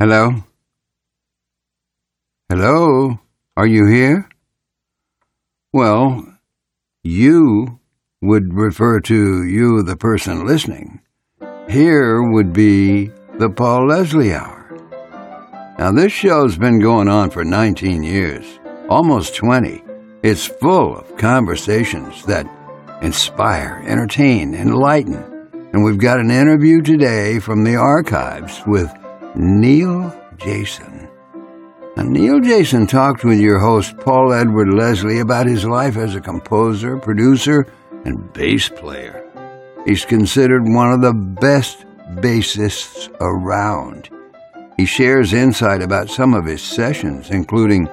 Hello? Hello? Are you here? Well, you would refer to you, the person listening. Here would be the Paul Leslie Hour. Now, this show's been going on for 19 years, almost 20. It's full of conversations that inspire, entertain, enlighten. And we've got an interview today from the archives with Neil Jason. Neil Jason talked with your host, Paul Edward Leslie, about his life as a composer, producer, and bass player. He's considered one of the best bassists around. He shares insight about some of his sessions, including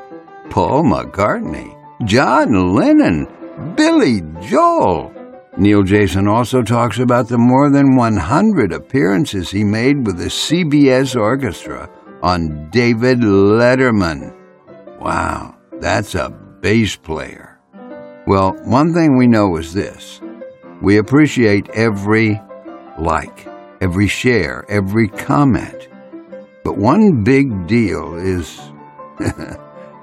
Paul McCartney, John Lennon, Billy Joel. Neil Jason also talks about the more than 100 appearances he made with the CBS Orchestra on David Letterman. Wow, that's a bass player. Well, one thing we know is this we appreciate every like, every share, every comment. But one big deal is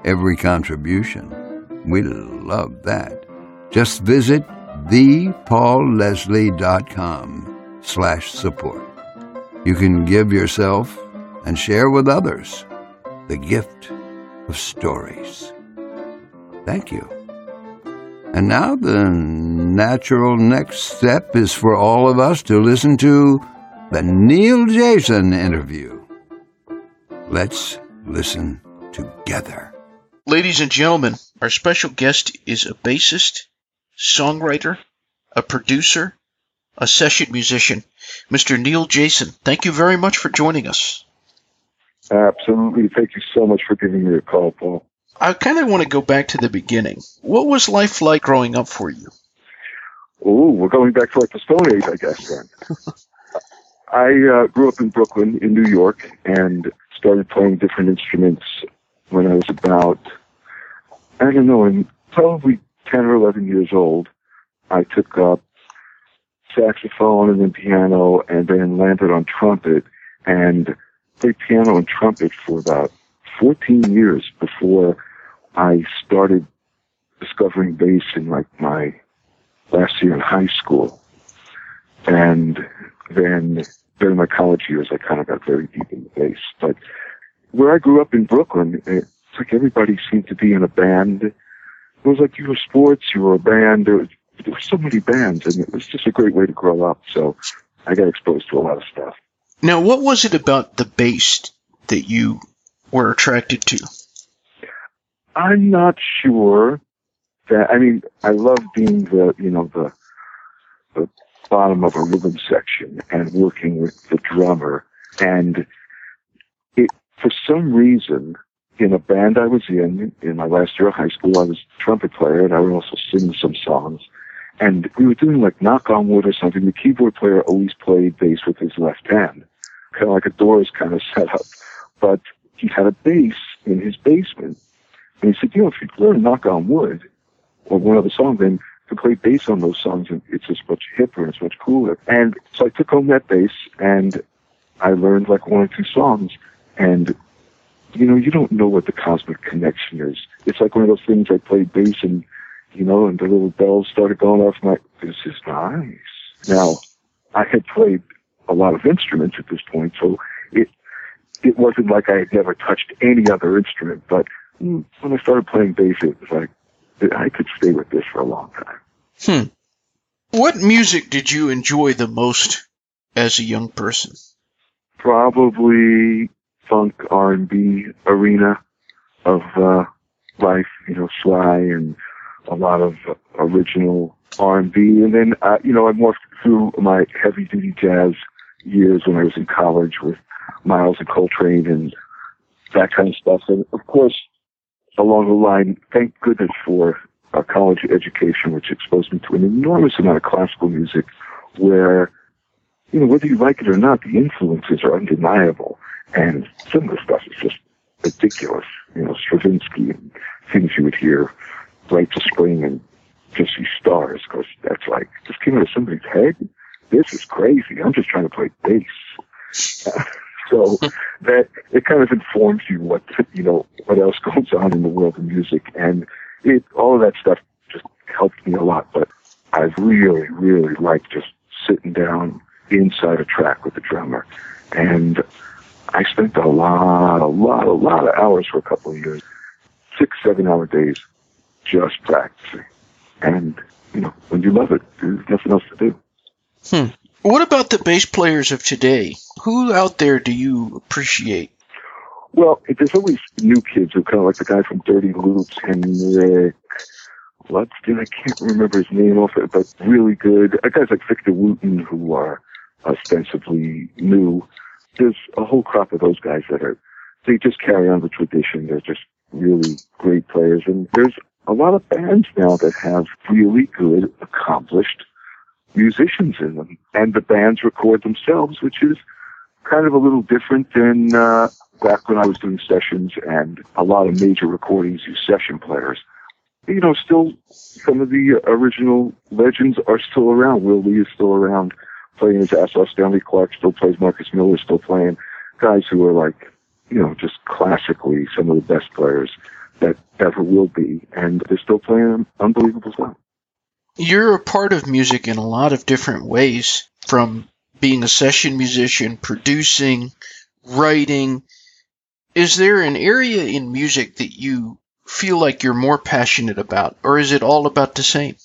every contribution. We love that. Just visit thepaulleslie.com slash support. You can give yourself and share with others the gift of stories. Thank you. And now the natural next step is for all of us to listen to the Neil Jason interview. Let's listen together. Ladies and gentlemen, our special guest is a bassist, songwriter, a producer, a session musician, Mr. Neil Jason. Thank you very much for joining us. Absolutely. Thank you so much for giving me a call, Paul. I kind of want to go back to the beginning. What was life like growing up for you? Oh, we're going back to like the Stone Age, I guess, then. I uh, grew up in Brooklyn, in New York, and started playing different instruments when I was about, I don't know, in probably 10 or 11 years old. I took up saxophone and then piano and then landed on trumpet and played piano and trumpet for about 14 years before I started discovering bass in like my last year in high school. And then during my college years, I kind of got very deep in the bass. But where I grew up in Brooklyn, it's like everybody seemed to be in a band. It was like you were sports, you were a band. There, was, there were so many bands, and it was just a great way to grow up. So I got exposed to a lot of stuff. Now, what was it about the bass that you were attracted to? I'm not sure that. I mean, I love being the you know the the bottom of a rhythm section and working with the drummer. And it, for some reason, in a band I was in, in my last year of high school, I was a trumpet player and I would also sing some songs. And we were doing like knock on wood or something. The keyboard player always played bass with his left hand, kind of like a Doors kind of setup. But he had a bass in his basement. And he said, you know, if you learn knock on wood or one of the songs, then to play bass on those songs, it's just much hipper and it's much cooler. And so I took home that bass and I learned like one or two songs. And you know, you don't know what the cosmic connection is. It's like one of those things I played bass and you know, and the little bells started going off. My this is nice. Now, I had played a lot of instruments at this point, so it it wasn't like I had never touched any other instrument. But when I started playing bass, it was like I could stay with this for a long time. Hmm. What music did you enjoy the most as a young person? Probably funk R and B arena of uh, life. You know, Sly and a lot of original R and B, and then uh, you know I morphed through my heavy duty jazz years when I was in college with Miles and Coltrane and that kind of stuff. And of course, along the line, thank goodness for a college education, which exposed me to an enormous amount of classical music where, you know, whether you like it or not, the influences are undeniable. And some of the stuff is just ridiculous. You know, Stravinsky and things you would hear Rite of Spring and just see stars because that's like, just came out of somebody's head. This is crazy. I'm just trying to play bass. so that it kind of informs you what you know what else goes on in the world of music, and it all of that stuff just helped me a lot. But I really, really like just sitting down inside a track with the drummer, and I spent a lot, a lot, a lot of hours for a couple of years, six, seven hour days, just practicing. And you know, when you love it, there's nothing else to do. Hmm. What about the bass players of today? Who out there do you appreciate? Well, there's always new kids who kind of like the guy from Dirty Loops, Henrik Ludston. I can't remember his name off it, but really good. Uh, guys like Victor Wooten who are ostensibly new. There's a whole crop of those guys that are, they just carry on the tradition. They're just really great players. And there's a lot of bands now that have really good, accomplished musicians in them. And the bands record themselves, which is kind of a little different than uh, back when I was doing sessions and a lot of major recordings use session players. You know, still some of the original legends are still around. Will Lee is still around playing his ass off. Stanley Clarke still plays. Marcus Miller still playing. Guys who are like, you know, just classically some of the best players that ever will be. And they're still playing unbelievable stuff. You're a part of music in a lot of different ways, from being a session musician, producing, writing. Is there an area in music that you feel like you're more passionate about, or is it all about the same?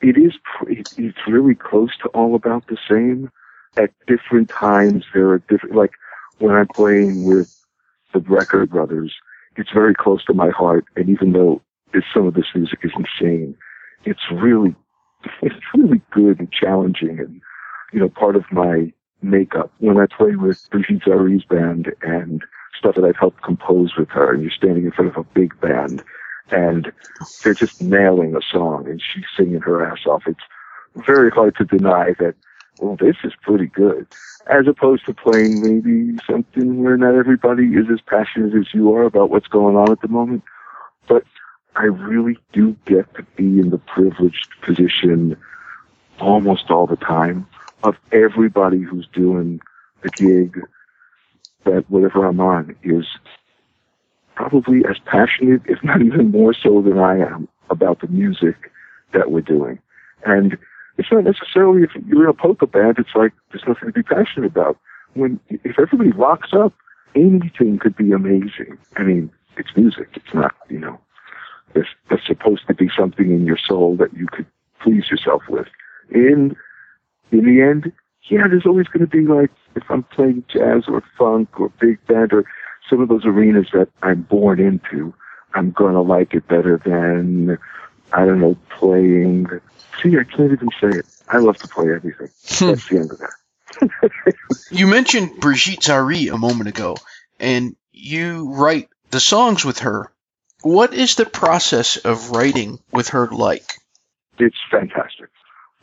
It is. It's really close to all about the same. At different times, there are different. Like when I'm playing with the Brecker Brothers, it's very close to my heart. And even though some of this music is insane, it's really, it's really good and challenging and, you know, part of my makeup. When I play with Brigitte Zarie's band and stuff that I've helped compose with her and you're standing in front of a big band and they're just nailing a song and she's singing her ass off. It's very hard to deny that, well, this is pretty good. As opposed to playing maybe something where not everybody is as passionate as you are about what's going on at the moment. But I really do get to be in the privileged position almost all the time of everybody who's doing the gig that whatever I'm on is probably as passionate, if not even more so than I am about the music that we're doing. And it's not necessarily if you're in a polka band, it's like there's nothing to be passionate about. When if everybody locks up, anything could be amazing. I mean, it's music. It's not, you know, there's, there's supposed to be something in your soul that you could please yourself with. And in the end, yeah, there's always going to be like, if I'm playing jazz or funk or big band or some of those arenas that I'm born into, I'm going to like it better than, I don't know, playing. See, I can't even say it. I love to play everything. Hmm. That's the end of that. you mentioned Brigitte Zarie a moment ago, and you write the songs with her what is the process of writing with her like? It's fantastic.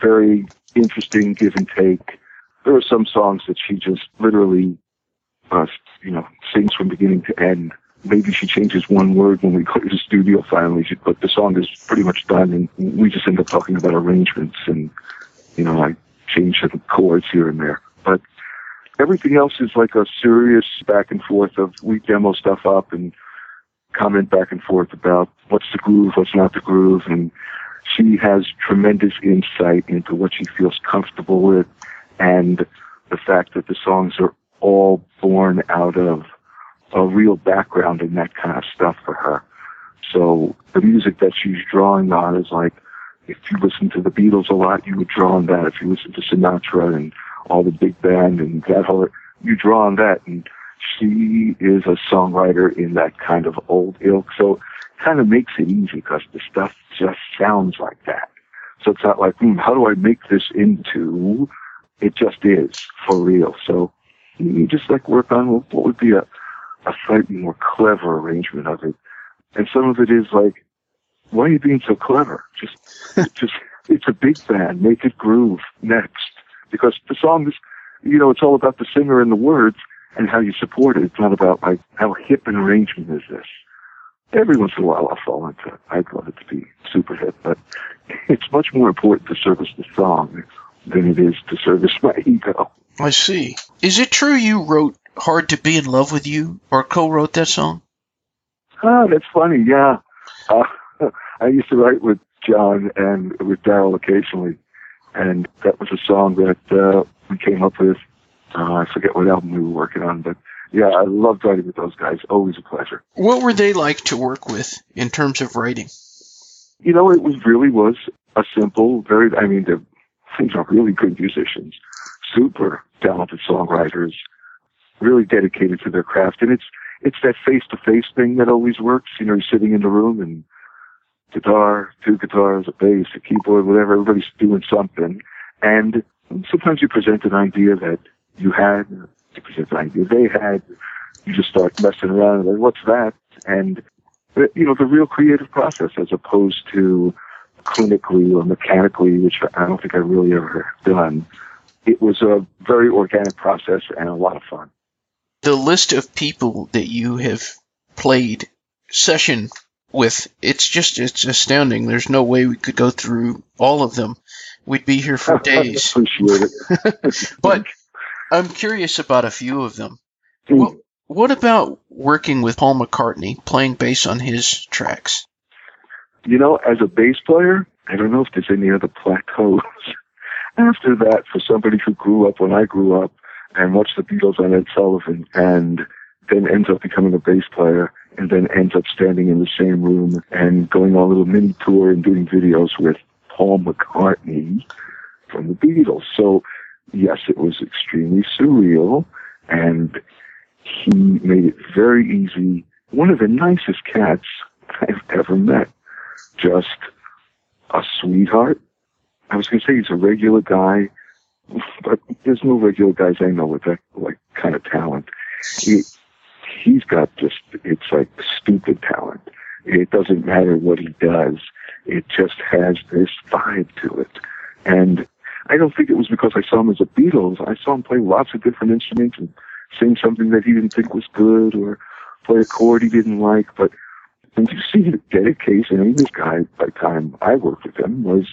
Very interesting give and take. There are some songs that she just literally, uh, you know, sings from beginning to end. Maybe she changes one word when we to the studio finally, but the song is pretty much done, and we just end up talking about arrangements and, you know, I change the chords here and there. But everything else is like a serious back and forth of we demo stuff up and comment back and forth about what's the groove, what's not the groove, and she has tremendous insight into what she feels comfortable with and the fact that the songs are all born out of a real background in that kind of stuff for her. So the music that she's drawing on is like, if you listen to the Beatles a lot, you would draw on that. If you listen to Sinatra and all the big band and that whole, you draw on that. And she is a songwriter in that kind of old ilk. So it kind of makes it easy because the stuff just sounds like that. So it's not like, hmm, how do I make this into? It just is for real. So you just like work on what would be a, a slightly more clever arrangement of it. And some of it is like, why are you being so clever? Just, just, it's a big band. Make it groove next. Because the song is, you know, it's all about the singer and the words and how you support it. It's not about like how hip an arrangement is this. Every once in a while I'll fall into. I'd love it to be super hip, but it's much more important to service the song than it is to service my ego. I see. Is it true you wrote Hard to Be in Love with You or co wrote that song? Ah, that's funny. Yeah, uh, I used to write with John and with Daryl occasionally, and that was a song that uh, we came up with. Uh, I forget what album we were working on, but yeah, I loved writing with those guys. Always a pleasure. What were they like to work with in terms of writing? You know, it was really was a simple, very. I mean, they're you know really good musicians, super talented songwriters, really dedicated to their craft, and it's it's that face to face thing that always works. You know, you're sitting in the room and guitar, two guitars, a bass, a keyboard, whatever. Everybody's doing something, and sometimes you present an idea that you had, you present an idea they had. You just start messing around and like, what's that? And you know, the real creative process as opposed to clinically or mechanically, which I don't think I've really ever done. It was a very organic process and a lot of fun. The list of people that you have played session with, it's just, it's astounding. There's no way we could go through all of them. We'd be here for days. Appreciate it. but I'm curious about a few of them. Hmm. What, what about working with Paul McCartney, playing bass on his tracks? You know, as a bass player, I don't know if there's any other plateaus. After that, for somebody who grew up when I grew up and watched the Beatles on Ed Sullivan and then ends up becoming a bass player and then ends up standing in the same room and going on a little mini tour and doing videos with Paul McCartney from the Beatles. So yes, it was extremely surreal and he made it very easy. One of the nicest cats I've ever met. Just a sweetheart. I was going to say he's a regular guy, but there's no regular guys I know with that like kind of talent. He, he's got just, it's like stupid talent. It doesn't matter what he does. It just has this vibe to it. And I don't think it was because I saw him as a Beatles. I saw him play lots of different instruments and sing something that he didn't think was good or play a chord he didn't like. But when you see the dedication, I mean, this guy, by the time I worked with him, was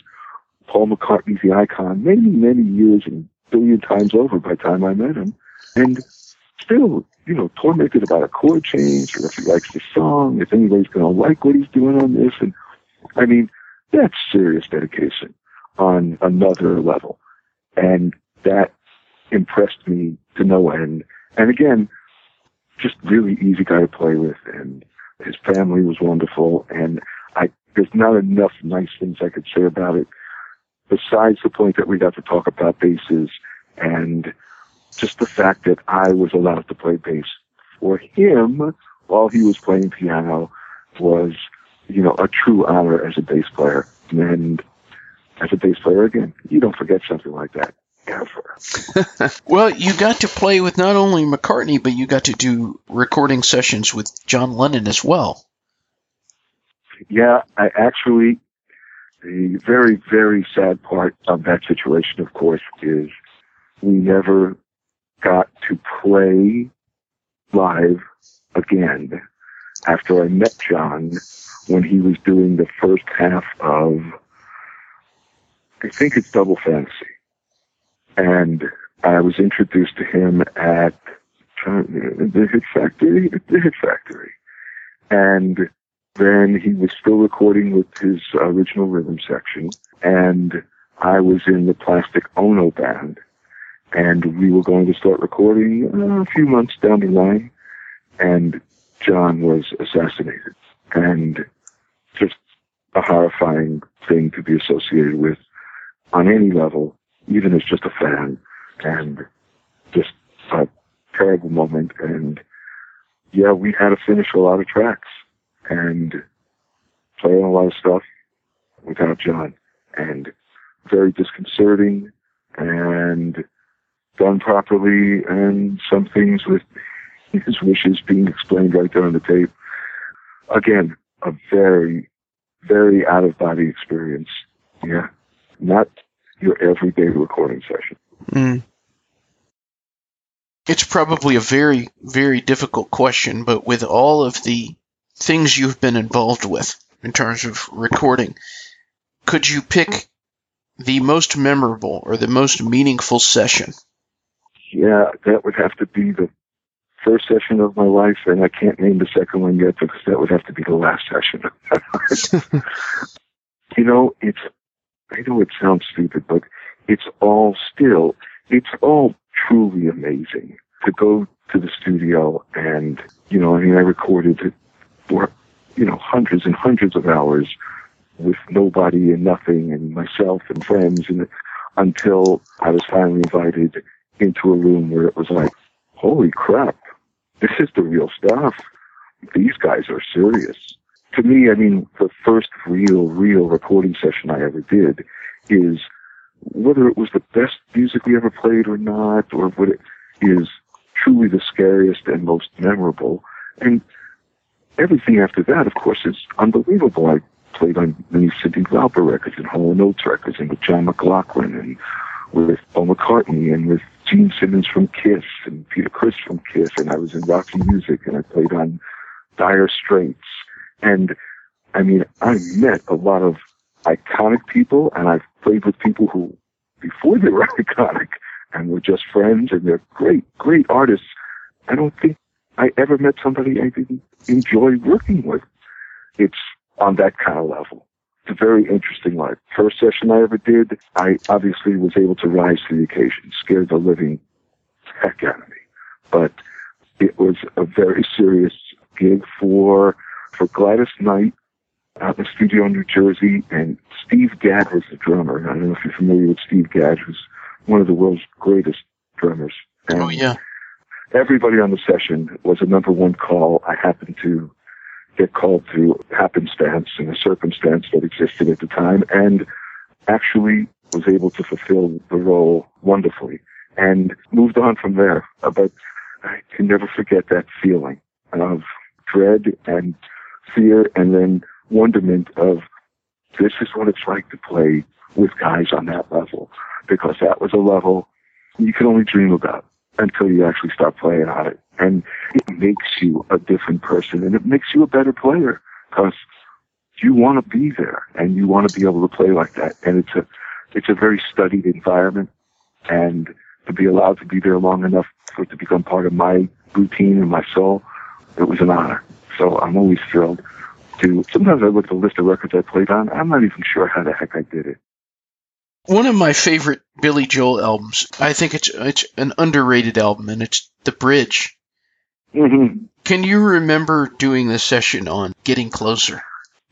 Paul McCartney's the icon many, many years and billion times over by the time I met him. And still, you know, tormented about a chord change or if he likes the song, if anybody's going to like what he's doing on this. And I mean, that's serious dedication on another level. And that impressed me to no end. And again, just really easy guy to play with and his family was wonderful and I there's not enough nice things I could say about it. Besides the point that we got to talk about basses and just the fact that I was allowed to play bass. For him while he was playing piano was, you know, a true honor as a bass player. And as a bass player, again, you don't forget something like that ever. well, you got to play with not only McCartney, but you got to do recording sessions with John Lennon as well. Yeah, I actually, the very, very sad part of that situation, of course, is we never got to play live again after I met John when he was doing the first half of, I think it's Double Fantasy. And I was introduced to him at the Hit Factory, the Hit Factory. And then he was still recording with his original rhythm section. And I was in the Plastic Ono band. And we were going to start recording uh, a few months down the line. And John was assassinated. And just a horrifying thing to be associated with on any level even as just a fan, and just a terrible moment. And yeah, we had to finish a lot of tracks and play on a lot of stuff without John, and very disconcerting and done properly, and some things with his wishes being explained right there on the tape. Again, a very, very out of body experience. Yeah. Not your everyday recording session. Mm. It's probably a very, very difficult question, but with all of the things you've been involved with in terms of recording, could you pick the most memorable or the most meaningful session? Yeah, that would have to be the first session of my life, and I can't name the second one yet because that would have to be the last session. you know, it's, I know it sounds stupid, but it's all still, it's all truly amazing to go to the studio and, you know, I mean, I recorded it for, you know, hundreds and hundreds of hours with nobody and nothing and myself and friends and until I was finally invited into a room where it was like, holy crap, this is the real stuff. These guys are serious. To me, I mean, the first real, real recording session I ever did is whether it was the best music we ever played or not, or what it is truly the scariest and most memorable. And everything after that, of course, is unbelievable. I played on many Cyndi Lauper records and Hall & Oates records and with John McLaughlin and with Paul McCartney and with Gene Simmons from Kiss and Peter Criss from Kiss, and I was in Roxy Music and I played on Dire Straits. And I mean, I met a lot of iconic people, and I've played with people who, before they were iconic, and were just friends, and they're great, great artists. I don't think I ever met somebody I didn't enjoy working with. It's on that kind of level It's a very interesting life. First session I ever did, I obviously was able to rise to the occasion, scared the living heck out of me. But it was a very serious gig for for Gladys Knight out in the studio in New Jersey, and Steve Gadd was the drummer. I don't know if you're familiar with Steve Gadd, who's one of the world's greatest drummers. Oh, and oh yeah. Everybody on the session was a number one call. I happened to get called through happenstance and a circumstance that existed at the time and actually was able to fulfill the role wonderfully and moved on from there. But I can never forget that feeling of dread and fear and then wonderment of this is what it's like to play with guys on that level because that was a level you can only dream about until you actually start playing on it. And it makes you a different person and it makes you a better player because you want to be there and you want to be able to play like that. And it's a, it's a very studied environment and to be allowed to be there long enough for it to become part of my routine and my soul, it was an honor. So I'm always thrilled to, sometimes I look at the list of records I played on. I'm not even sure how the heck I did it. One of my favorite Billy Joel albums. I think it's it's an underrated album, and it's The Bridge. Mm-hmm. Can you remember doing the session on Getting Closer?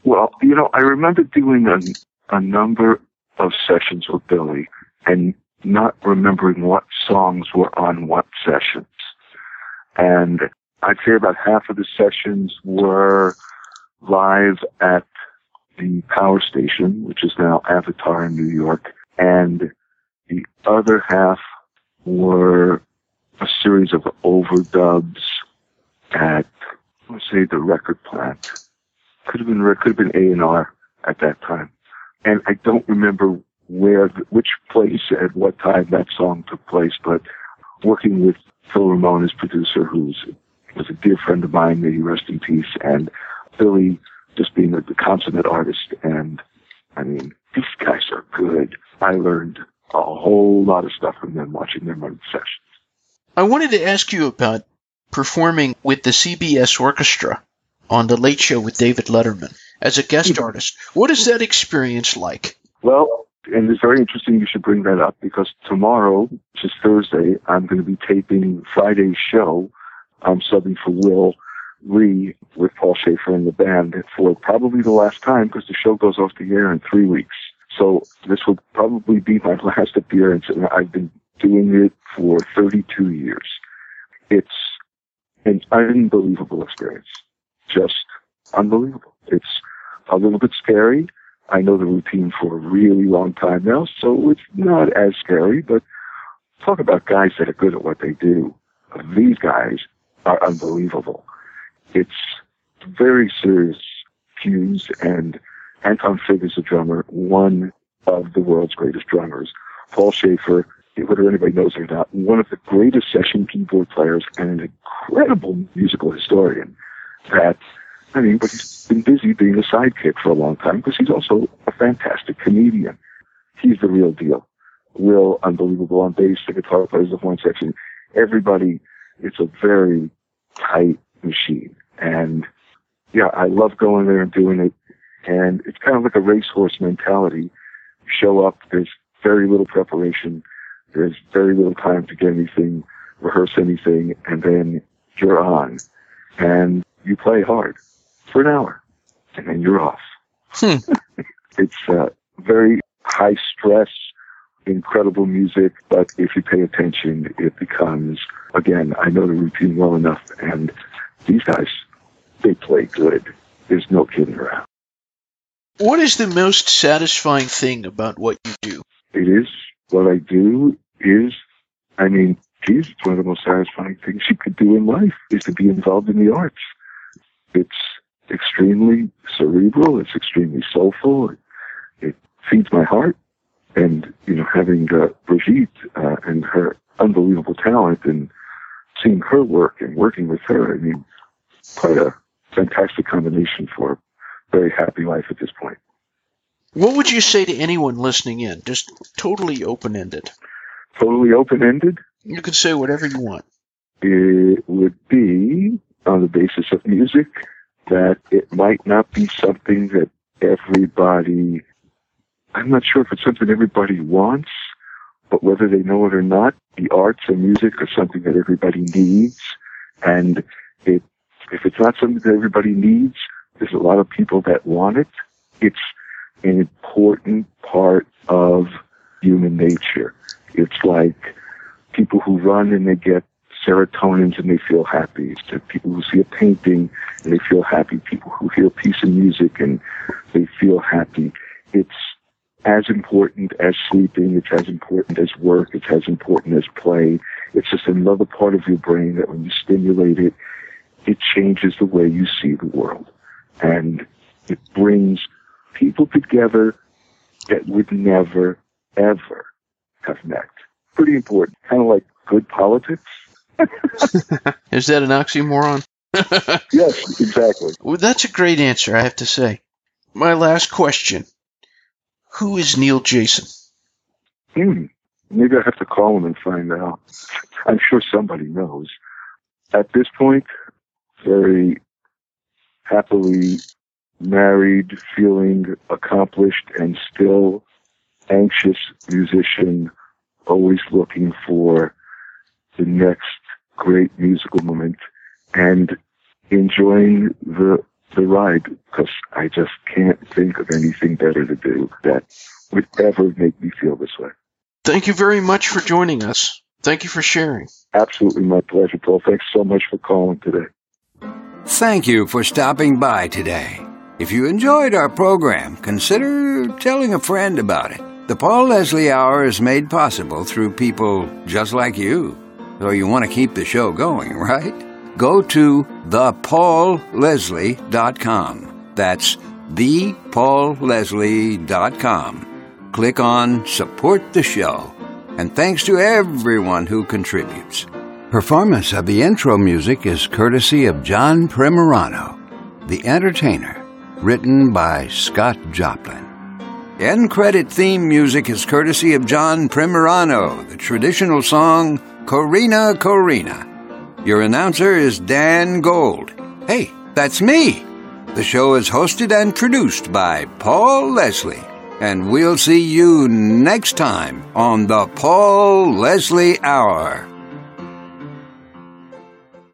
Well, you know, I remember doing a, a number of sessions with Billy and not remembering what songs were on what sessions. And I'd say about half of the sessions were live at the power station, which is now Avatar in New York and the other half were a series of overdubs at let's say the record plant. Could have been could have been A and R at that time, and I don't remember where which place at what time that song took place. But working with Phil Ramone as producer, who's was a dear friend of mine, may he rest in peace, and Billy just being a, a consummate artist and I mean, these guys are good. I learned a whole lot of stuff from them watching them run sessions. I wanted to ask you about performing with the CBS Orchestra on The Late Show with David Letterman as a guest mm-hmm. artist. What is that experience like? Well, and it's very interesting you should bring that up because tomorrow, which is Thursday, I'm going to be taping Friday's show. I'm subbing for Will Lee with Paul Shaffer and the band for probably the last time because the show goes off the air in three weeks. So this will probably be my last appearance and I've been doing it for 32 years. It's an unbelievable experience. Just unbelievable. It's a little bit scary. I know the routine for a really long time now, so it's not as scary, but talk about guys that are good at what they do. These guys are unbelievable. It's very serious cues and Anton Fig is a drummer, one of the world's greatest drummers. Paul Shaffer, whether anybody knows or not, one of the greatest session keyboard players and an incredible musical historian that, I mean, but he's been busy being a sidekick for a long time because he's also a fantastic comedian. He's the real deal. Real unbelievable on bass, the guitar players, the horn section. Everybody, it's a very tight machine. And yeah, I love going there and doing it. And it's kind of like a racehorse mentality. You show up, there's very little preparation. There's very little time to get anything, rehearse anything, and then you're on. And you play hard for an hour, and then you're off. Hmm. it's uh, very high stress, incredible music, but if you pay attention, it becomes, again, I know the routine well enough, and these guys, they play good. There's no kidding around. What is the most satisfying thing about what you do? It is what I do is, I mean, geez, it's one of the most satisfying things you could do in life is to be involved in the arts. It's extremely cerebral. It's extremely soulful. It, it feeds my heart. And, you know, having uh, Brigitte uh, and her unbelievable talent and seeing her work and working with her, I mean, quite a fantastic combination for a very happy life at this point. What would you say to anyone listening in? Just totally open ended. Totally open ended? You can say whatever you want. It would be on the basis of music that it might not be something that everybody, I'm not sure if it's something everybody wants, but whether they know it or not, the arts and music are something that everybody needs. And it, if it's not something that everybody needs, there's a lot of people that want it. It's an important part of human nature. It's like people who run and they get serotonins and they feel happy. It's people who see a painting and they feel happy. People who hear a piece of music and they feel happy. It's as important as sleeping. It's as important as work. It's as important as play. It's just another part of your brain that when you stimulate it, it changes the way you see the world. And it brings people together that would never, ever have met. Pretty important. Kind of like good politics. Is that an oxymoron? yes, exactly. Well, that's a great answer, I have to say. My last question Who is Neil Jason? Hmm. Maybe I have to call him and find out. I'm sure somebody knows. At this point, very happily married, feeling accomplished, and still anxious musician, always looking for the next great musical moment and enjoying the the ride because I just can't think of anything better to do that would ever make me feel this way. Thank you very much for joining us. Thank you for sharing. Absolutely my pleasure, Paul. Thanks so much for calling today. Thank you for stopping by today. If you enjoyed our program, consider telling a friend about it. The Paul Leslie Hour is made possible through people just like you. So you want to keep the show going, right? Go to thepaulleslie.com. That's thepaulleslie.com. Click on Support the Show. And thanks to everyone who contributes. Performance of the intro music is courtesy of John Primorano, The Entertainer, written by Scott Joplin. End credit theme music is courtesy of John Primorano, the traditional song Corina Corrina. Your announcer is Dan Gold. Hey, that's me. The show is hosted and produced by Paul Leslie. And we'll see you next time on the Paul Leslie Hour.